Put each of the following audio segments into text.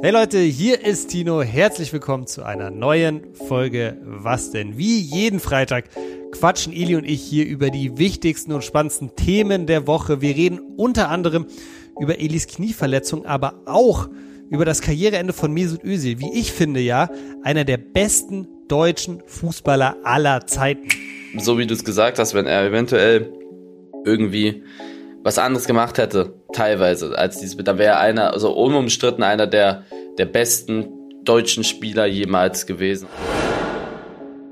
Hey Leute, hier ist Tino. Herzlich willkommen zu einer neuen Folge Was denn? Wie jeden Freitag quatschen Eli und ich hier über die wichtigsten und spannendsten Themen der Woche. Wir reden unter anderem über Elis Knieverletzung, aber auch über das Karriereende von Mesut Özil. Wie ich finde ja, einer der besten deutschen Fußballer aller Zeiten. So wie du es gesagt hast, wenn er eventuell irgendwie was anderes gemacht hätte, teilweise, als dieses, da wäre einer, also unumstritten einer der, der besten deutschen Spieler jemals gewesen.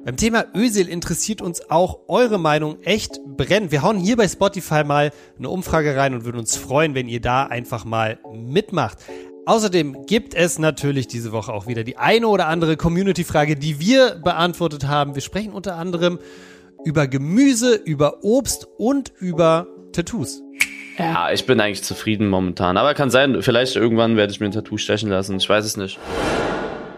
Beim Thema Ösil interessiert uns auch eure Meinung echt brennend. Wir hauen hier bei Spotify mal eine Umfrage rein und würden uns freuen, wenn ihr da einfach mal mitmacht. Außerdem gibt es natürlich diese Woche auch wieder die eine oder andere Community-Frage, die wir beantwortet haben. Wir sprechen unter anderem über Gemüse, über Obst und über Tattoos. Ja, ich bin eigentlich zufrieden momentan. Aber kann sein, vielleicht irgendwann werde ich mir ein Tattoo stechen lassen. Ich weiß es nicht.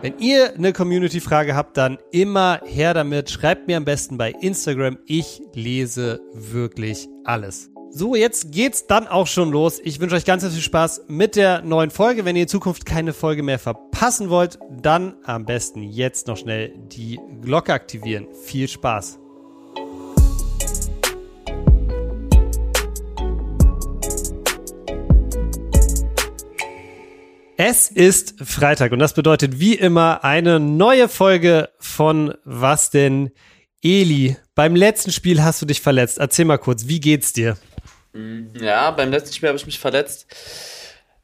Wenn ihr eine Community-Frage habt, dann immer her damit. Schreibt mir am besten bei Instagram. Ich lese wirklich alles. So, jetzt geht's dann auch schon los. Ich wünsche euch ganz, viel Spaß mit der neuen Folge. Wenn ihr in Zukunft keine Folge mehr verpassen wollt, dann am besten jetzt noch schnell die Glocke aktivieren. Viel Spaß! Es ist Freitag und das bedeutet wie immer eine neue Folge von Was denn Eli? Beim letzten Spiel hast du dich verletzt. Erzähl mal kurz, wie geht's dir? Ja, beim letzten Spiel habe ich mich verletzt.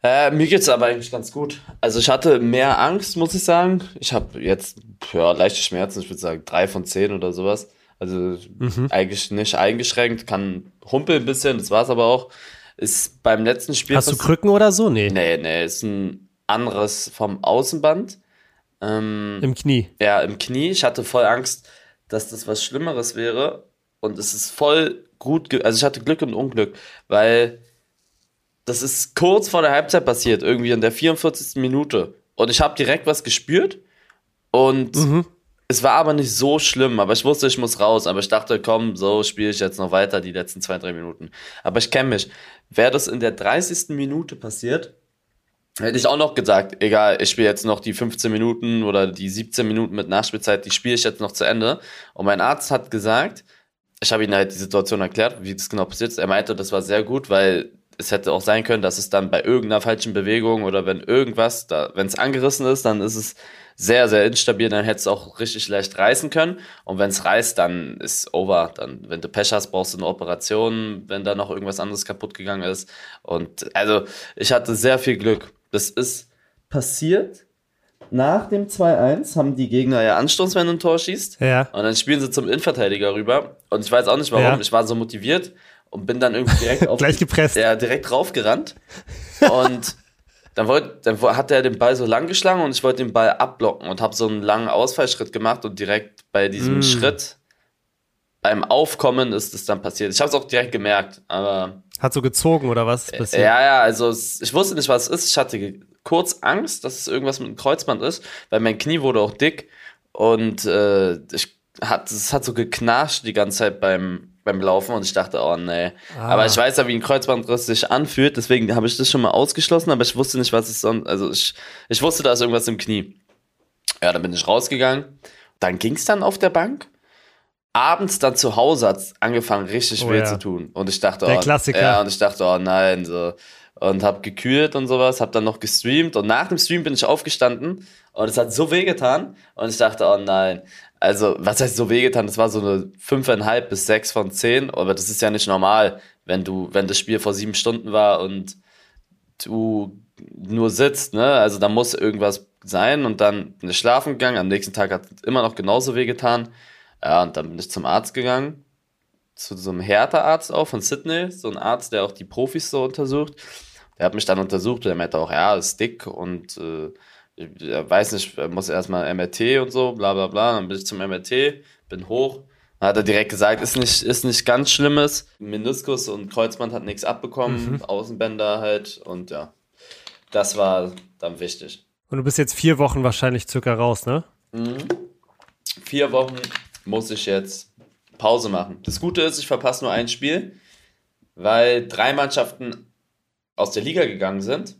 Äh, mir geht's aber eigentlich ganz gut. Also ich hatte mehr Angst, muss ich sagen. Ich habe jetzt ja, leichte Schmerzen, ich würde sagen drei von zehn oder sowas. Also mhm. eigentlich nicht eingeschränkt, kann humpeln ein bisschen, das war's aber auch. Ist beim letzten Spiel. Hast du Krücken oder so? Nee. Nee, nee, ist ein anderes vom Außenband. Ähm, Im Knie. Ja, im Knie. Ich hatte voll Angst, dass das was Schlimmeres wäre. Und es ist voll gut, also ich hatte Glück und Unglück, weil das ist kurz vor der Halbzeit passiert, irgendwie in der 44. Minute. Und ich habe direkt was gespürt und mhm. es war aber nicht so schlimm, aber ich wusste, ich muss raus. Aber ich dachte, komm, so spiele ich jetzt noch weiter die letzten zwei, drei Minuten. Aber ich kenne mich. Wäre das in der 30. Minute passiert, hätte ich auch noch gesagt, egal, ich spiele jetzt noch die 15 Minuten oder die 17 Minuten mit Nachspielzeit, die spiele ich jetzt noch zu Ende. Und mein Arzt hat gesagt, ich habe ihm halt die Situation erklärt, wie das genau passiert ist. Er meinte, das war sehr gut, weil es hätte auch sein können, dass es dann bei irgendeiner falschen Bewegung oder wenn irgendwas, da, wenn es angerissen ist, dann ist es sehr, sehr instabil, dann hätte es auch richtig leicht reißen können. Und wenn es reißt, dann ist over. Dann, wenn du Pech hast, brauchst du eine Operation, wenn da noch irgendwas anderes kaputt gegangen ist. Und also ich hatte sehr viel Glück. Das ist passiert nach dem 2-1 haben die Gegner ja Anstoß, wenn du ein Tor schießt. Ja. Und dann spielen sie zum Innenverteidiger rüber. Und ich weiß auch nicht warum. Ja. Ich war so motiviert und bin dann irgendwie direkt auf. Gleich gepresst. Ja, direkt raufgerannt. und dann, wollt, dann hat er den Ball so lang geschlagen und ich wollte den Ball abblocken und habe so einen langen Ausfallschritt gemacht und direkt bei diesem mm. Schritt beim Aufkommen ist es dann passiert. Ich habe es auch direkt gemerkt, aber. Hat so gezogen oder was? Passiert? Ja, ja, also ich wusste nicht, was es ist. Ich hatte kurz Angst, dass es irgendwas mit dem Kreuzband ist, weil mein Knie wurde auch dick und äh, ich hat, es hat so geknascht die ganze Zeit beim, beim Laufen und ich dachte, oh nee. Ah. Aber ich weiß ja, wie ein Kreuzbandriss sich anfühlt, deswegen habe ich das schon mal ausgeschlossen, aber ich wusste nicht, was es sonst, also ich, ich wusste, da ist irgendwas im Knie. Ja, dann bin ich rausgegangen. Dann ging es dann auf der Bank. Abends dann zu Hause hat es angefangen, richtig oh, weh ja. zu tun. Und ich dachte, der oh, Klassiker. Ja, und ich dachte, oh nein, so und habe gekühlt und sowas, habe dann noch gestreamt und nach dem Stream bin ich aufgestanden und es hat so wehgetan und ich dachte, oh nein. Also, was heißt so wehgetan? Das war so eine 5,5 bis 6 von 10, aber das ist ja nicht normal, wenn du, wenn das Spiel vor sieben Stunden war und du nur sitzt, ne? Also da muss irgendwas sein und dann bin ich schlafen gegangen. Am nächsten Tag hat es immer noch genauso wehgetan. Ja, und dann bin ich zum Arzt gegangen, zu so einem Härtearzt auch von Sydney, so ein Arzt, der auch die Profis so untersucht. Der hat mich dann untersucht und er meinte auch, ja, ist dick und äh, er weiß nicht, er muss erstmal MRT und so, bla bla bla. Dann bin ich zum MRT, bin hoch. Dann hat er direkt gesagt, ist nicht, ist nicht ganz Schlimmes. Meniskus und Kreuzband hat nichts abbekommen, mhm. Außenbänder halt und ja, das war dann wichtig. Und du bist jetzt vier Wochen wahrscheinlich circa raus, ne? Mhm. Vier Wochen muss ich jetzt Pause machen. Das Gute ist, ich verpasse nur ein Spiel, weil drei Mannschaften aus der Liga gegangen sind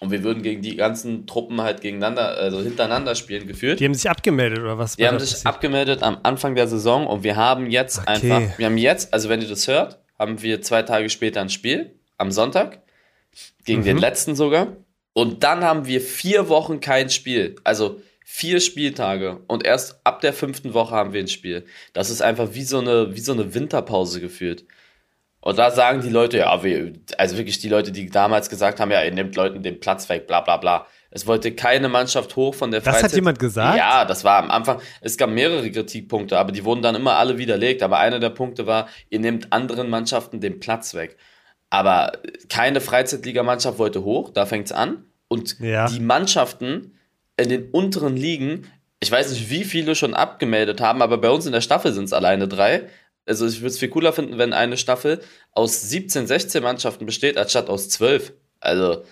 Und wir würden gegen die ganzen Truppen halt gegeneinander, also hintereinander spielen, geführt. Die haben sich abgemeldet oder was? Die haben sich passiert? abgemeldet am Anfang der Saison und wir haben jetzt okay. einfach, wir haben jetzt, also wenn ihr das hört, haben wir zwei Tage später ein Spiel, am Sonntag, gegen mhm. den letzten sogar. Und dann haben wir vier Wochen kein Spiel. Also vier Spieltage und erst ab der fünften Woche haben wir ein Spiel. Das ist einfach wie so eine, wie so eine Winterpause gefühlt. Und da sagen die Leute, ja, wir, also wirklich die Leute, die damals gesagt haben, ja, ihr nehmt Leuten den Platz weg, bla bla bla. Es wollte keine Mannschaft hoch von der Freizeit. Das hat jemand gesagt? Ja, das war am Anfang. Es gab mehrere Kritikpunkte, aber die wurden dann immer alle widerlegt. Aber einer der Punkte war, ihr nehmt anderen Mannschaften den Platz weg. Aber keine Freizeitligamannschaft wollte hoch, da fängt's an. Und ja. die Mannschaften in den unteren Ligen, ich weiß nicht, wie viele schon abgemeldet haben, aber bei uns in der Staffel sind es alleine drei. Also ich würde es viel cooler finden, wenn eine Staffel aus 17, 16 Mannschaften besteht, anstatt aus 12. Also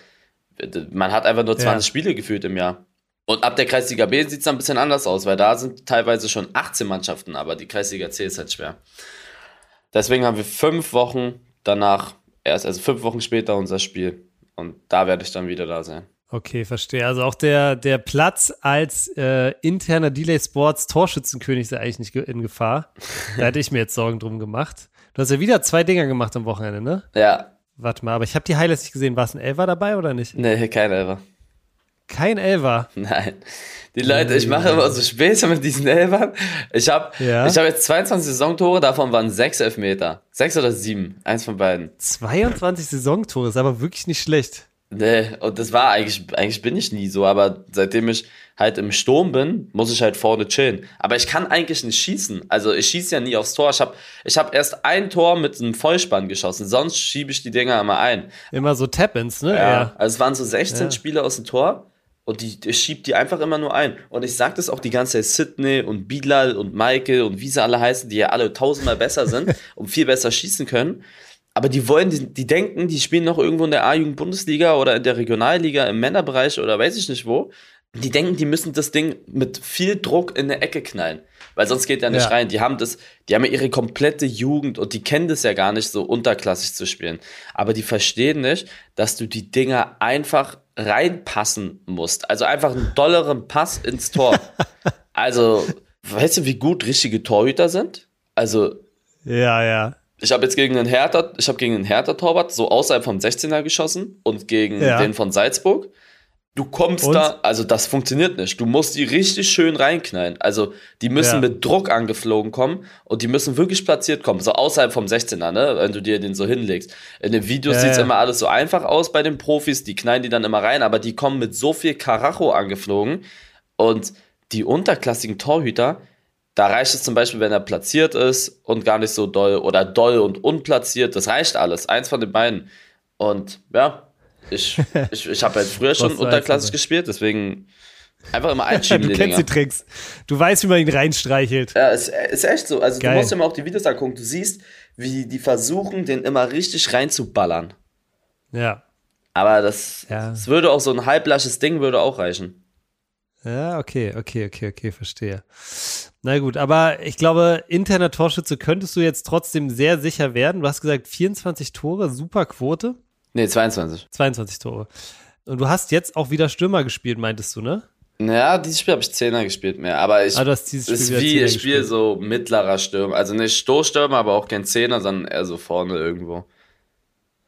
man hat einfach nur 20 ja. Spiele gefühlt im Jahr. Und ab der Kreisliga B sieht es ein bisschen anders aus, weil da sind teilweise schon 18 Mannschaften, aber die Kreisliga C ist halt schwer. Deswegen haben wir fünf Wochen danach, erst, also fünf Wochen später unser Spiel. Und da werde ich dann wieder da sein. Okay, verstehe. Also auch der, der Platz als äh, interner Delay Sports Torschützenkönig ist ja eigentlich nicht in Gefahr. Da hätte ich mir jetzt Sorgen drum gemacht. Du hast ja wieder zwei Dinger gemacht am Wochenende, ne? Ja. Warte mal, aber ich habe die Highlights nicht gesehen. War es ein Elfer dabei oder nicht? Nee, kein Elfer. Kein Elfer? Nein. Die Leute, ich mache immer so Späße mit diesen Elfern. Ich habe ja. hab jetzt 22 Saisontore, davon waren sechs Elfmeter. Sechs oder sieben, eins von beiden. 22 Saisontore ist aber wirklich nicht schlecht. Nee, und das war eigentlich, eigentlich bin ich nie so, aber seitdem ich halt im Sturm bin, muss ich halt vorne chillen. Aber ich kann eigentlich nicht schießen. Also ich schieße ja nie aufs Tor. Ich habe ich hab erst ein Tor mit einem Vollspann geschossen, sonst schiebe ich die Dinger immer ein. Immer so Tap-ins, ne? Ja, ja. Also es waren so 16 ja. Spieler aus dem Tor und die, die schiebt die einfach immer nur ein. Und ich sag das auch die ganze Zeit Sidney und Bilal und Michael und wie sie alle heißen, die ja alle tausendmal besser sind und viel besser schießen können aber die wollen, die, die denken, die spielen noch irgendwo in der A-Jugend-Bundesliga oder in der Regionalliga im Männerbereich oder weiß ich nicht wo. Die denken, die müssen das Ding mit viel Druck in eine Ecke knallen. Weil sonst geht ja nicht ja. rein. Die haben das, die haben ja ihre komplette Jugend und die kennen das ja gar nicht, so unterklassig zu spielen. Aber die verstehen nicht, dass du die Dinger einfach reinpassen musst. Also einfach einen dolleren Pass ins Tor. also, weißt du, wie gut richtige Torhüter sind? Also. Ja, ja ich habe jetzt gegen einen Hertha, ich habe gegen einen Hertha Torwart so außerhalb vom 16er geschossen und gegen ja. den von Salzburg. Du kommst und? da, also das funktioniert nicht. Du musst die richtig schön reinknallen. Also die müssen ja. mit Druck angeflogen kommen und die müssen wirklich platziert kommen, so außerhalb vom 16er, ne, wenn du dir den so hinlegst. In den Videos ja, sieht's ja. immer alles so einfach aus bei den Profis, die knallen die dann immer rein, aber die kommen mit so viel Karacho angeflogen und die unterklassigen Torhüter, da reicht es zum Beispiel, wenn er platziert ist und gar nicht so doll oder doll und unplatziert. Das reicht alles. Eins von den beiden. Und ja, ich, ich, ich habe halt früher schon unterklassig gespielt, deswegen einfach immer einschieben. du kennst die Tricks. Du weißt, wie man ihn reinstreichelt. Ja, es ist echt so. Also Geil. du musst dir mal auch die Videos angucken. Du siehst, wie die versuchen, den immer richtig reinzuballern. Ja. Aber das, ja. das würde auch so ein halblasches Ding würde auch reichen. Ja, okay, okay, okay, okay, verstehe. Na gut, aber ich glaube, interner Torschütze könntest du jetzt trotzdem sehr sicher werden. Du hast gesagt 24 Tore, super Quote. Nee, 22. 22 Tore. Und du hast jetzt auch wieder Stürmer gespielt, meintest du, ne? Ja, dieses Spiel habe ich Zehner gespielt mehr, aber ich ah, du hast dieses Spiel ist wie ich spiele so mittlerer Stürmer, also nicht Stoßstürmer, aber auch kein Zehner, sondern eher so vorne irgendwo.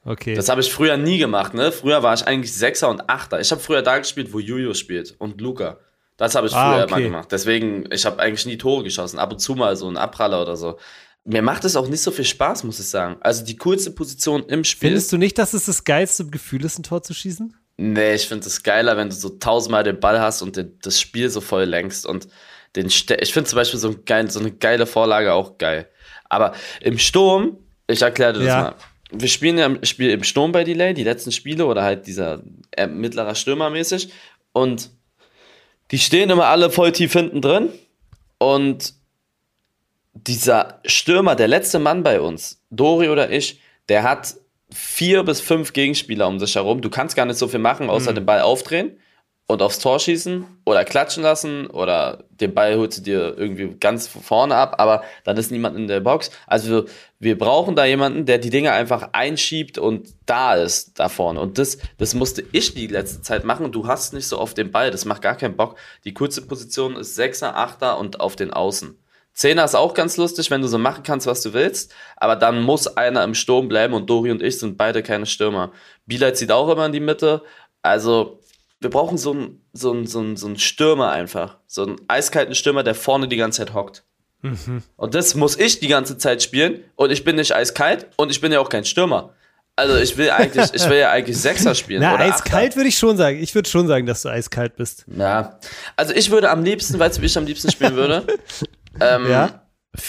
Okay. Das habe ich früher nie gemacht, ne? Früher war ich eigentlich Sechser und Achter. Ich habe früher da gespielt, wo Julio spielt und Luca. Das habe ich ah, früher okay. immer gemacht. Deswegen, ich habe eigentlich nie Tore geschossen. Ab und zu mal so ein Abpraller oder so. Mir macht es auch nicht so viel Spaß, muss ich sagen. Also die coolste Position im Spiel. Findest du nicht, dass es das geilste Gefühl ist, ein Tor zu schießen? Nee, ich finde es geiler, wenn du so tausendmal den Ball hast und den, das Spiel so voll lenkst und den Ste ich finde zum Beispiel so, ein geil, so, eine geile Vorlage auch geil. Aber im Sturm, ich erkläre dir das ja. mal. Wir spielen ja im Spiel im Sturm bei Delay, die letzten Spiele oder halt dieser äh, mittlerer Stürmer mäßig und die stehen immer alle voll tief hinten drin. Und dieser Stürmer, der letzte Mann bei uns, Dori oder ich, der hat vier bis fünf Gegenspieler um sich herum. Du kannst gar nicht so viel machen, außer mhm. den Ball aufdrehen. Und aufs Tor schießen oder klatschen lassen oder den Ball holst du dir irgendwie ganz vorne ab, aber dann ist niemand in der Box. Also wir, brauchen da jemanden, der die Dinge einfach einschiebt und da ist da vorne. Und das, das musste ich die letzte Zeit machen. Du hast nicht so oft den Ball, das macht gar keinen Bock. Die kurze Position ist Sechser, Achter und auf den Außen. Zehner ist auch ganz lustig, wenn du so machen kannst, was du willst, aber dann muss einer im Sturm bleiben und Dori und ich sind beide keine Stürmer. Bieleit zieht auch immer in die Mitte. Also wir brauchen so einen, so, einen, so, einen, so einen Stürmer einfach. So einen eiskalten Stürmer, der vorne die ganze Zeit hockt. Mhm. Und das muss ich die ganze Zeit spielen. Und ich bin nicht eiskalt und ich bin ja auch kein Stürmer. Also ich will eigentlich, ich will ja eigentlich Sechser spielen. Na, eiskalt würde ich schon sagen. Ich würde schon sagen, dass du eiskalt bist. Ja. Also ich würde am liebsten, weißt du, wie ich am liebsten spielen würde? ähm, ja.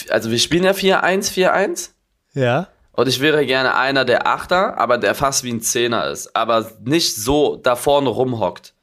Also wir spielen ja 4-1, 4-1. Ja. Und ich wäre gerne einer der Achter, aber der fast wie ein Zehner ist. Aber nicht so da vorne rumhockt.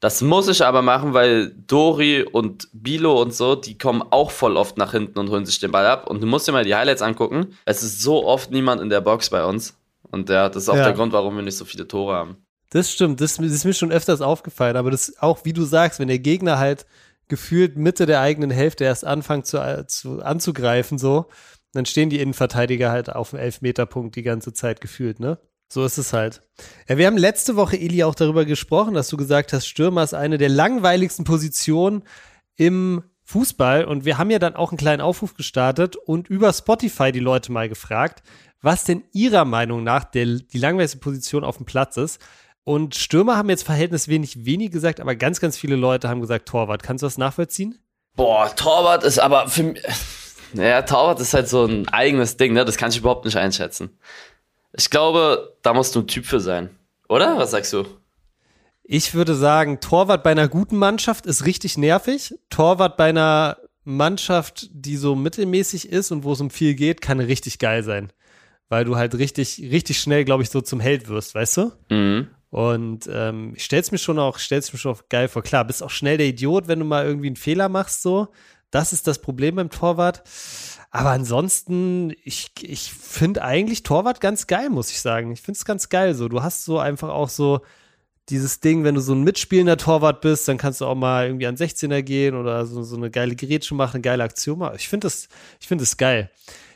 Das muss ich aber machen, weil Dori und Bilo und so, die kommen auch voll oft nach hinten und holen sich den Ball ab. Und du musst dir mal die Highlights angucken. Es ist so oft niemand in der Box bei uns. Und ja, das ist auch ja. der Grund, warum wir nicht so viele Tore haben. Das stimmt, das, das ist mir schon öfters aufgefallen. Aber das auch, wie du sagst, wenn der Gegner halt gefühlt Mitte der eigenen Hälfte erst anfängt zu, zu, anzugreifen, so, dann stehen die Innenverteidiger halt auf dem Elfmeterpunkt die ganze Zeit gefühlt, ne? So ist es halt. Ja, wir haben letzte Woche, Eli, auch darüber gesprochen, dass du gesagt hast, Stürmer ist eine der langweiligsten Positionen im Fußball. Und wir haben ja dann auch einen kleinen Aufruf gestartet und über Spotify die Leute mal gefragt, was denn ihrer Meinung nach der, die langweiligste Position auf dem Platz ist. Und Stürmer haben jetzt verhältnismäßig wenig gesagt, aber ganz, ganz viele Leute haben gesagt Torwart. Kannst du das nachvollziehen? Boah, Torwart ist aber für mich ja, Torwart ist halt so ein eigenes Ding, ne? Das kann ich überhaupt nicht einschätzen. Ich glaube, da musst du ein Typ für sein. Oder? Was sagst du? Ich würde sagen, Torwart bei einer guten Mannschaft ist richtig nervig. Torwart bei einer Mannschaft, die so mittelmäßig ist und wo es um viel geht, kann richtig geil sein. Weil du halt richtig, richtig schnell, glaube ich, so zum Held wirst, weißt du? Mhm. Und ähm, ich stell's mir schon auch, stell's mir schon auch geil vor. Klar, bist auch schnell der Idiot, wenn du mal irgendwie einen Fehler machst, so. Das ist das Problem beim Torwart. Aber ansonsten, ich, ich finde eigentlich Torwart ganz geil, muss ich sagen. Ich finde es ganz geil so. Du hast so einfach auch so dieses Ding, wenn du so ein mitspielender Torwart bist, dann kannst du auch mal irgendwie an 16er gehen oder so, so eine geile Gerätsche machen, eine geile Aktion machen. Ich finde das, ich finde das geil.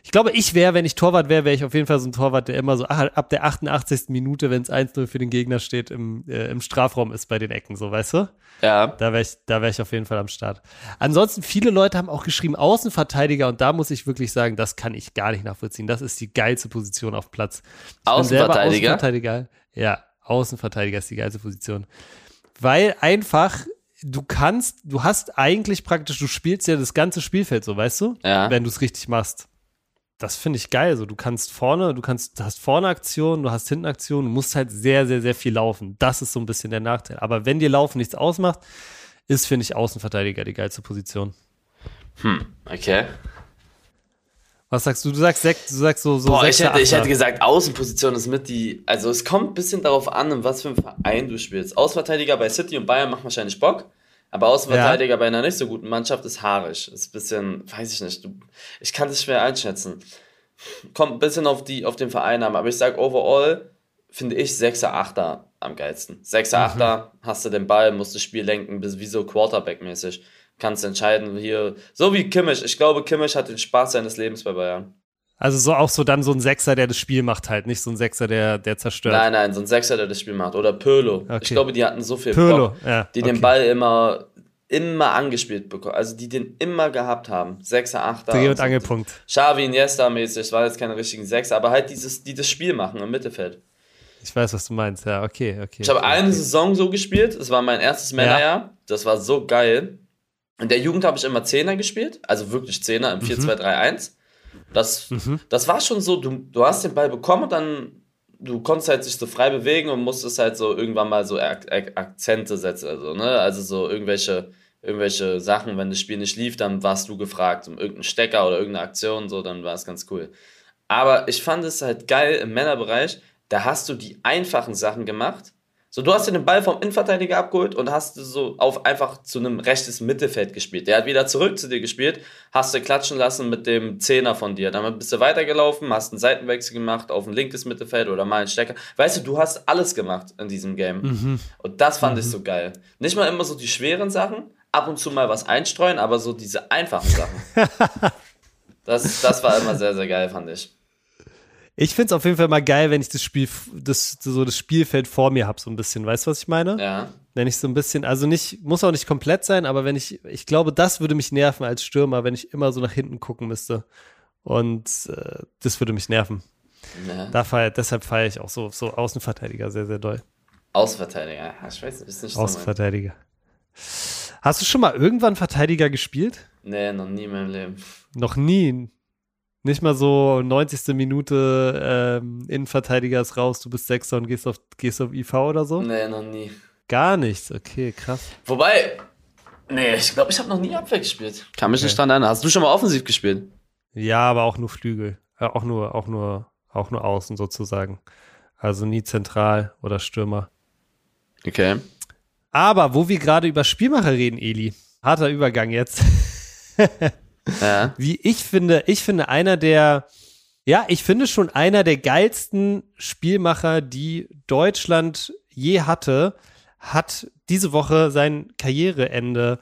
Ich glaube, ich wäre, wenn ich Torwart wäre, wäre ich auf jeden Fall so ein Torwart, der immer so ab der 88. Minute, wenn es 1-0 für den Gegner steht, im, äh, im Strafraum ist bei den Ecken, so, weißt du? Ja. Da wäre ich, da wäre ich auf jeden Fall am Start. Ansonsten, viele Leute haben auch geschrieben Außenverteidiger und da muss ich wirklich sagen, das kann ich gar nicht nachvollziehen. Das ist die geilste Position auf Platz. Außenverteidiger? Außenverteidiger. Ja, Außenverteidiger ist die geilste Position. Weil einfach du kannst, du hast eigentlich praktisch, du spielst ja das ganze Spielfeld so, weißt du? Ja. Wenn du es richtig machst. Das finde ich geil. So, du kannst vorne, du kannst, du hast vorne Aktionen, du hast hinten Aktionen, du musst halt sehr, sehr, sehr viel laufen. Das ist so ein bisschen der Nachteil. Aber wenn dir Laufen nichts ausmacht, ist, finde ich, Außenverteidiger die geilste Position. Hm, okay. Was sagst du? Du sagst, du sagst so, so Boah, ich hätte, ich hätte gesagt, Außenposition ist mit die. Also es kommt ein bisschen darauf an, in was für einem Verein du spielst. Außenverteidiger bei City und Bayern macht wahrscheinlich Bock. Aber Außenverteidiger ja. bei einer nicht so guten Mannschaft ist haarig. Ist ein bisschen, weiß ich nicht. Du, ich kann das schwer einschätzen. Kommt ein bisschen auf, die, auf den Verein an. Aber ich sage overall, finde ich 6er, 8er am geilsten. 6er, 8er, mhm. hast du den Ball, musst das Spiel lenken, bist wie so Quarterback-mäßig. Kannst entscheiden, hier, so wie Kimmich. Ich glaube, Kimmich hat den Spaß seines Lebens bei Bayern. Also so auch so dann so ein Sechser, der das Spiel macht halt, nicht so ein Sechser, der, der zerstört. Nein, nein, so ein Sechser, der das Spiel macht. Oder Pölo. Okay. Ich glaube, die hatten so viel Pirlo, Bock, ja, die okay. den Ball immer, immer angespielt bekommen. Also die den immer gehabt haben. Sechser, Achter. Dreh- und, und Angelpunkt. Xavi, Iniesta mäßig, war jetzt keine richtigen Sechser, aber halt dieses, die das Spiel machen im Mittelfeld. Ich weiß, was du meinst, ja, okay, okay. Ich habe okay, eine Saison so gespielt, das war mein erstes Männerjahr, ja. das war so geil. In der Jugend habe ich immer Zehner gespielt, also wirklich Zehner im 4-2-3-1. Das, mhm. das war schon so, du, du hast den Ball bekommen und dann, du konntest halt sich so frei bewegen und musstest halt so irgendwann mal so Ak Ak Akzente setzen, also, ne? Also so irgendwelche, irgendwelche Sachen, wenn das Spiel nicht lief, dann warst du gefragt um irgendeinen Stecker oder irgendeine Aktion, so, dann war es ganz cool. Aber ich fand es halt geil im Männerbereich, da hast du die einfachen Sachen gemacht, So, du hast dir den Ball vom Innenverteidiger abgeholt und hast so auf einfach zu einem rechtes Mittelfeld gespielt. Der hat wieder zurück zu dir gespielt, hast du klatschen lassen mit dem Zehner von dir. Dann bist du weitergelaufen, hast einen Seitenwechsel gemacht auf ein linkes Mittelfeld oder mal einen Stecker. Weißt du, du hast alles gemacht in diesem Game. Mhm. Und das fand mhm. ich so geil. Nicht mal immer so die schweren Sachen, ab und zu mal was einstreuen, aber so diese einfachen Sachen. das, das war immer sehr, sehr geil, fand ich. Ich finde es auf jeden Fall mal geil, wenn ich das Spiel, das, so das Spielfeld vor mir habe, so ein bisschen. Weißt du, was ich meine? Ja. Wenn ich so ein bisschen, also nicht, muss auch nicht komplett sein, aber wenn ich, ich glaube, das würde mich nerven als Stürmer, wenn ich immer so nach hinten gucken müsste. Und äh, das würde mich nerven. Ja. Da feier, deshalb feiere ich auch so, so Außenverteidiger sehr, sehr doll. Außenverteidiger, ich weiß ist nicht so Außenverteidiger. Hast du schon mal irgendwann Verteidiger gespielt? Nee, noch nie in meinem Leben. Noch nie? Nicht mal so 90. Minute ähm, Innenverteidiger ist raus, du bist Sechser und gehst auf, gehst auf IV oder so? Nee, noch nie. Gar nichts, okay, krass. Wobei, nee, ich glaube, ich habe noch nie Abwehr gespielt. Kann mich okay. nicht dran erinnern. Hast du schon mal offensiv gespielt? Ja, aber auch nur Flügel. Äh, auch nur, auch nur, auch nur außen sozusagen. Also nie zentral oder Stürmer. Okay. Aber wo wir gerade über Spielmacher reden, Eli, harter Übergang jetzt. ja. Wie ich finde, ich finde einer der, ja, ich finde schon einer der geilsten Spielmacher, die Deutschland je hatte, hat diese Woche sein Karriereende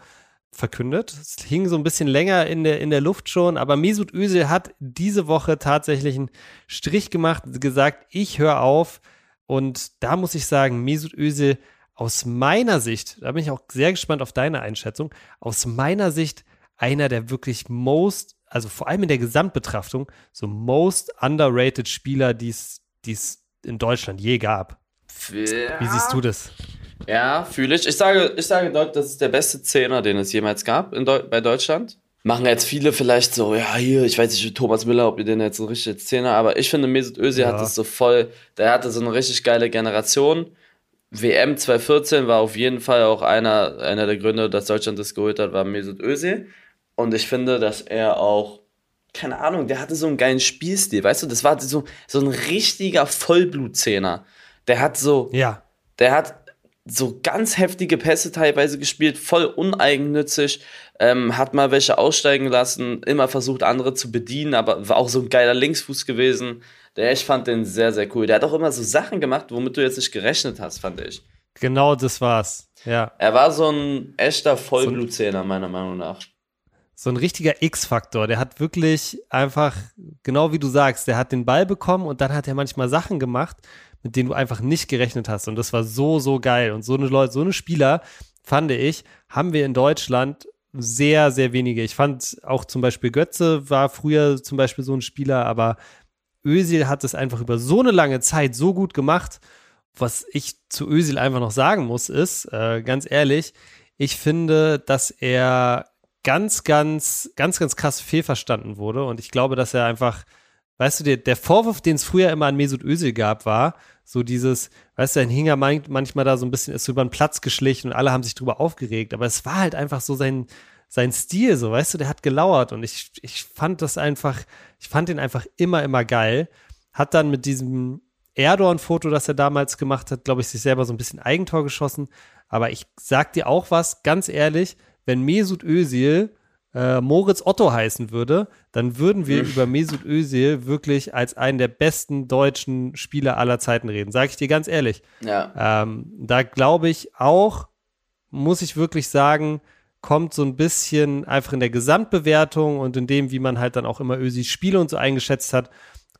verkündet. Es hing so ein bisschen länger in der, in der Luft schon, aber Mesut Özil hat diese Woche tatsächlich einen Strich gemacht, gesagt, ich höre auf. Und da muss ich sagen, Mesut Özil aus meiner Sicht, da bin ich auch sehr gespannt auf deine Einschätzung, aus meiner Sicht einer der wirklich most, also vor allem in der Gesamtbetrachtung, so most underrated Spieler, die es in Deutschland je gab. Ja. Wie siehst du das? Ja, fühle ich. Ich sage, ich sage das ist der beste Zehner, den es jemals gab Deu bei Deutschland. Machen jetzt viele vielleicht so, ja, hier, ich weiß nicht, Thomas Müller, ob ihr den jetzt so richtig Zehner, aber ich finde, Mesut Özil ja. hat das so voll, der hatte so eine richtig geile Generation. WM 2014 war auf jeden Fall auch einer, einer der Gründe, dass Deutschland das geholt hat, war Mesut Özil. Und ich finde, dass er auch, keine Ahnung, der hatte so einen geilen Spielstil, weißt du, das war so, so ein richtiger Vollblutzehner. Der hat so, ja. der hat so ganz heftige Pässe teilweise gespielt, voll uneigennützig, ähm, hat mal welche aussteigen lassen, immer versucht, andere zu bedienen, aber war auch so ein geiler Linksfuß gewesen. Der, ich fand den sehr, sehr cool. Der hat auch immer so Sachen gemacht, womit du jetzt nicht gerechnet hast, fand ich. Genau das war's, ja. Er war so ein echter Vollblutzähler, meiner Meinung nach so ein richtiger X-Faktor. Der hat wirklich einfach, genau wie du sagst, der hat den Ball bekommen und dann hat er manchmal Sachen gemacht, mit denen du einfach nicht gerechnet hast. Und das war so, so geil. Und so eine Leute, so eine Spieler, fand ich, haben wir in Deutschland sehr, sehr wenige. Ich fand auch zum Beispiel Götze war früher zum Beispiel so ein Spieler, aber Özil hat es einfach über so eine lange Zeit so gut gemacht. Was ich zu Özil einfach noch sagen muss, ist, äh, ganz ehrlich, ich finde, dass er ganz, ganz, ganz, ganz krass fehlverstanden wurde. Und ich glaube, dass er einfach, weißt du, der, der Vorwurf, den es früher immer an Mesut Özil gab, war so dieses, weißt du, ein Hinger manchmal da so ein bisschen ist über den Platz geschlichen und alle haben sich drüber aufgeregt. Aber es war halt einfach so sein, sein Stil, so, weißt du, der hat gelauert und ich, ich fand das einfach, ich fand ihn einfach immer, immer geil. Hat dann mit diesem Erdogan-Foto, das er damals gemacht hat, glaube ich, sich selber so ein bisschen Eigentor geschossen. Aber ich sag dir auch was, ganz ehrlich, wenn Mesut Özil äh, Moritz Otto heißen würde, dann würden wir über Mesut Özil wirklich als einen der besten deutschen Spieler aller Zeiten reden. Sag ich dir ganz ehrlich. Ja. Ähm, da glaube ich auch, muss ich wirklich sagen, kommt so ein bisschen einfach in der Gesamtbewertung und in dem, wie man halt dann auch immer Özils Spiele und so eingeschätzt hat,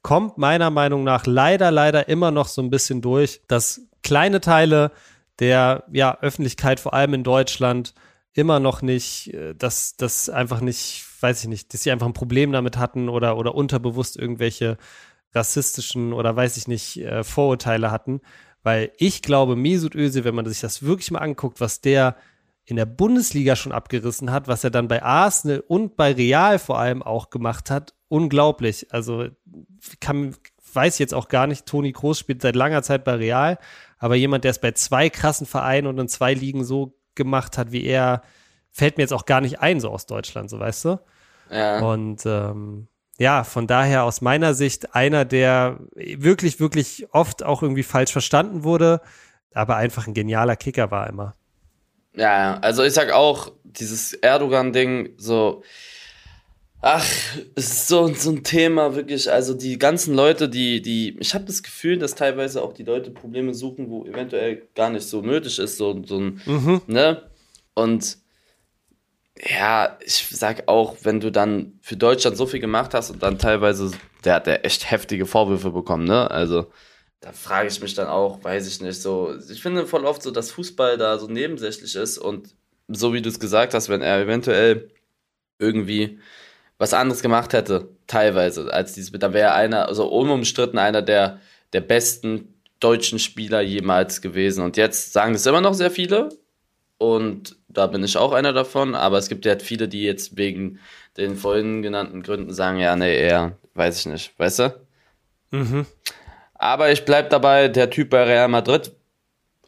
kommt meiner Meinung nach leider, leider immer noch so ein bisschen durch, dass kleine Teile der ja, Öffentlichkeit, vor allem in Deutschland, immer noch nicht, äh, dass das einfach nicht, weiß ich nicht, dass sie einfach ein Problem damit hatten oder, oder unterbewusst irgendwelche rassistischen oder weiß ich nicht, äh, Vorurteile hatten. Weil ich glaube, Mesut Özil, wenn man sich das wirklich mal anguckt, was der in der Bundesliga schon abgerissen hat, was er dann bei Arsenal und bei Real vor allem auch gemacht hat, unglaublich. Also kann, weiß jetzt auch gar nicht, Toni Kroos spielt seit langer Zeit bei Real, aber jemand, der es bei zwei krassen Vereinen und in zwei Ligen so gemacht hat wie er, fällt mir jetzt auch gar nicht ein, so aus Deutschland, so weißt du? Ja. Und ähm, ja, von daher aus meiner Sicht einer, der wirklich, wirklich oft auch irgendwie falsch verstanden wurde. aber einfach ein genialer Kicker war immer. Ja, also ich sag auch, dieses Erdogan-Ding, so, ach, es ist so, so ein Thema, wirklich, also die ganzen Leute, die, die, ich habe das Gefühl, dass teilweise auch die Leute Probleme suchen, wo eventuell gar nicht so nötig ist, so, so ein, Mhm. ne? Und ja, ich sag auch, wenn du dann für Deutschland so viel gemacht hast und dann teilweise, der hat ja echt heftige Vorwürfe bekommen, ne? Also, da frage ich mich dann auch, weiß ich nicht, so, ich finde voll oft so, dass Fußball da so nebensächlich ist und so wie du es gesagt hast, wenn er eventuell irgendwie was anderes gemacht hätte, teilweise, als dieses, dann wäre er einer, also unumstritten einer der, der besten deutschen Spieler jemals gewesen. Und jetzt sagen das immer noch sehr viele. Und da bin ich auch einer davon. Aber es gibt ja viele, die jetzt wegen den vorhin genannten Gründen sagen, ja, nee, eher, weiß ich nicht, weißt du? Mhm. Aber ich bleib dabei, der Typ bei Real Madrid,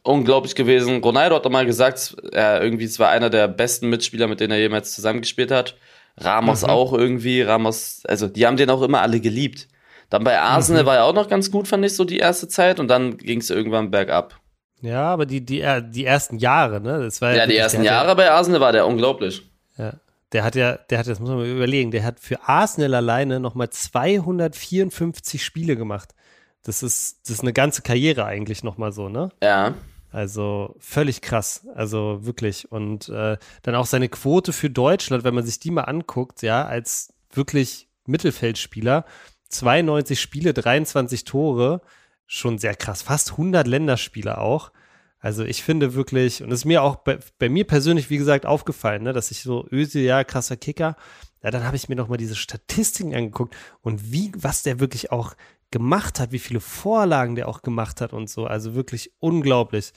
unglaublich gewesen. Ronaldo hat doch mal gesagt, er irgendwie, es war einer der besten Mitspieler, mit denen er jemals zusammengespielt hat. Ramos Mhm. auch irgendwie, Ramos, also die haben den auch immer alle geliebt. Dann bei Arsenal Mhm. war er auch noch ganz gut, fand ich so die erste Zeit und dann ging es irgendwann bergab. Ja, aber die, die, äh, die ersten Jahre, ne? Das war Ja, die wirklich- ersten Jahre bei Arsenal war der unglaublich. Ja, ja. Der hat ja, der hat, das muss man mal überlegen, der hat für Arsenal alleine nochmal 254 Spiele gemacht. Das ist, das ist eine ganze Karriere eigentlich nochmal so, ne? Ja, Also völlig krass, also wirklich. Und äh, dann auch seine Quote für Deutschland, wenn man sich die mal anguckt, ja, als wirklich Mittelfeldspieler, 92 Spiele, 23 Tore, schon sehr krass, fast 100 Länderspiele auch. Also ich finde wirklich, und es ist mir auch bei, bei mir persönlich, wie gesagt, aufgefallen, ne, dass ich so Özil, ja, krasser Kicker, ja, dann habe ich mir noch mal diese Statistiken angeguckt und wie, was der wirklich auch gemacht hat, wie viele Vorlagen der auch gemacht hat und so. Also wirklich unglaublich.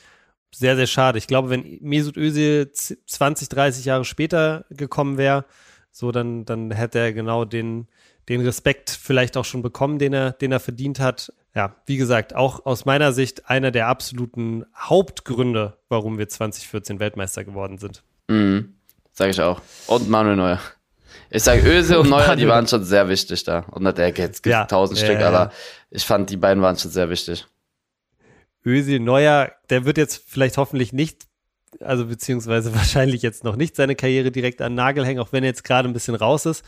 Sehr, sehr schade. Ich glaube, wenn Mesut Özil z- 20, 30 Jahre später gekommen wäre, so dann, dann hätte er genau den, den Respekt vielleicht auch schon bekommen, den er, den er verdient hat. Ja, wie gesagt, auch aus meiner Sicht einer der absoluten Hauptgründe, warum wir 2014 Weltmeister geworden sind. mhm. sag ich auch. Und Manuel Neuer. Ich sag Öse und Neuer, die waren schon sehr wichtig da. Und der jetzt gibt Ja, tausend ja, Stück, ja, aber ja. ich fand, die beiden waren schon sehr wichtig. Özil Neuer, der wird jetzt vielleicht hoffentlich nicht, also beziehungsweise wahrscheinlich jetzt noch nicht seine Karriere direkt an den Nagel hängen, auch wenn er jetzt gerade ein bisschen raus ist.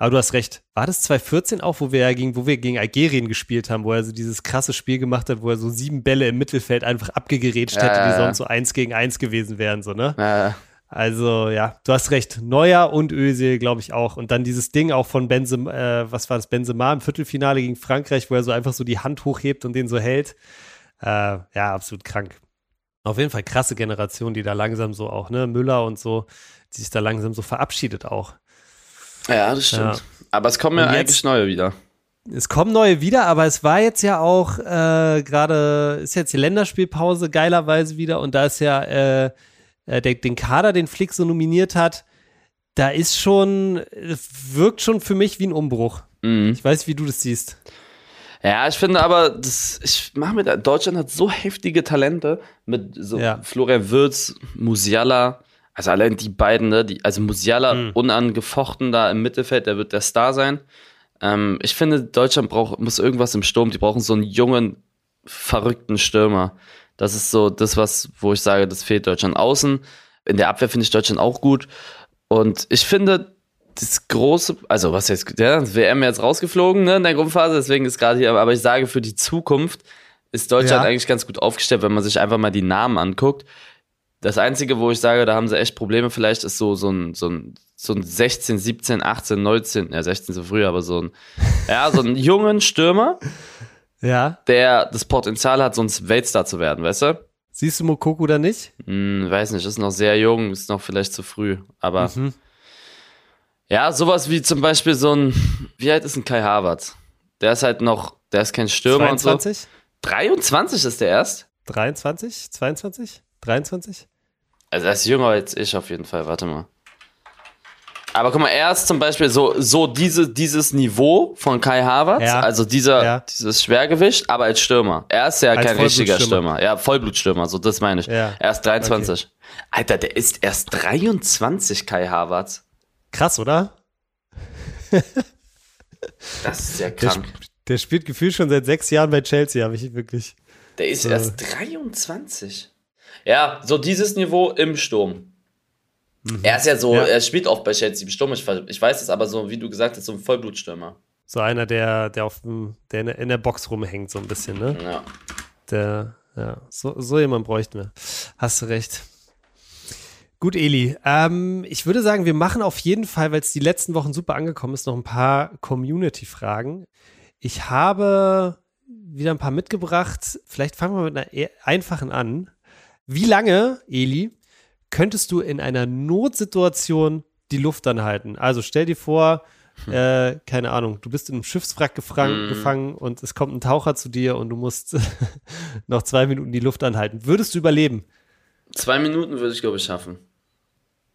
Aber du hast recht. War das 2014 auch, wo wir ja gegen, wo wir gegen Algerien gespielt haben, wo er so dieses krasse Spiel gemacht hat, wo er so sieben Bälle im Mittelfeld einfach abgegerätscht Ja, hätte, ja, die ja. sonst so eins gegen eins gewesen wären, so, ne? Äh, Also, ja, du hast recht. Neuer und Özil, glaube ich auch. Und dann dieses Ding auch von Benzema, äh, was war das, Benzema im Viertelfinale gegen Frankreich, wo er so einfach so die Hand hochhebt und den so hält. Äh, ja, absolut krank. Auf jeden Fall krasse Generation, die da langsam so auch, ne, Müller und so, die sich da langsam so verabschiedet auch. ja, das stimmt. Ja. Aber es kommen ja eigentlich neue wieder. Es kommen neue wieder, aber es war jetzt ja auch äh, gerade, ist jetzt die Länderspielpause geilerweise wieder und da ist ja äh, der, den Kader, den Flick so nominiert hat, da ist schon, es wirkt schon für mich wie ein Umbruch. Mhm. Ich weiß, wie du das siehst. Ja, ich finde aber, das, ich mache mir da, Deutschland hat so heftige Talente mit so Ja. Florian Würz, Musiala, also allein die beiden, ne, die, also Musiala Mhm. unangefochten da im Mittelfeld, der wird der Star sein. Ähm, ich finde, Deutschland braucht, muss irgendwas im Sturm, die brauchen so einen jungen, verrückten Stürmer. Das ist so das, was, wo ich sage, das fehlt Deutschland außen. In der Abwehr finde ich Deutschland auch gut. Und ich finde, das große, also was jetzt, ja, WM jetzt rausgeflogen, ne, in der Gruppenphase, deswegen ist gerade hier, aber ich sage, für die Zukunft ist Deutschland Ja. eigentlich ganz gut aufgestellt, wenn man sich einfach mal die Namen anguckt. Das Einzige, wo ich sage, da haben sie echt Probleme, vielleicht ist so, so ein, so ein, so ein 16, 17, 18, 19, ja, 16 so früh, aber so ein, ja, so einen jungen Stürmer, Ja. der das Potenzial hat, sonst Weltstar zu werden, weißt du? Siehst du Mokoko da nicht? Hm, weiß nicht, ist noch sehr jung, ist noch vielleicht zu früh, aber Mhm. Ja, sowas wie zum Beispiel so ein, wie alt ist ein Kai Havertz? Der ist halt noch, der ist kein Stürmer und 22? so. 23 ist der erst? 23? 22? 23? Also er ist jünger als ich auf jeden Fall, warte mal. Aber guck mal, er ist zum Beispiel so, so diese, dieses Niveau von Kai Havertz, Ja. also dieser, Ja. dieses Schwergewicht, aber als Stürmer. Er ist ja Als kein richtiger. Stürmer. Ja, Vollblutstürmer, so das meine ich. Ja. Er ist 23. Alter, der ist erst 23, Kai Havertz. Krass, oder? Das ist ja Der, krank. sp- der spielt gefühlt schon seit sechs Jahren bei Chelsea, habe ich wirklich. Der ist So. erst 23. Ja, so dieses Niveau im Sturm. Er ist ja so, Ja. er spielt oft bei Chelsea im Sturm, ich, ich weiß es, aber so, wie du gesagt hast, so ein Vollblutstürmer. So einer, der, der auf dem, der in der- Box rumhängt, so ein bisschen, ne? Ja. Der, ja, so, so jemand bräuchten wir. Hast du recht. Gut, Eli. Ähm, ich würde sagen, wir machen auf jeden Fall, weil es die letzten Wochen super angekommen ist, noch ein paar Community-Fragen. Ich habe wieder ein paar mitgebracht. Vielleicht fangen wir mit einer eher einfachen an. Wie lange, Eli, könntest du in einer Notsituation die Luft anhalten? Also stell dir vor, äh, keine Ahnung, du bist in einem Schiffswrack Mhm. gefangen und es kommt ein Taucher zu dir und du musst noch zwei Minuten die Luft anhalten. Würdest du überleben? Zwei Minuten würde ich, glaube ich, schaffen.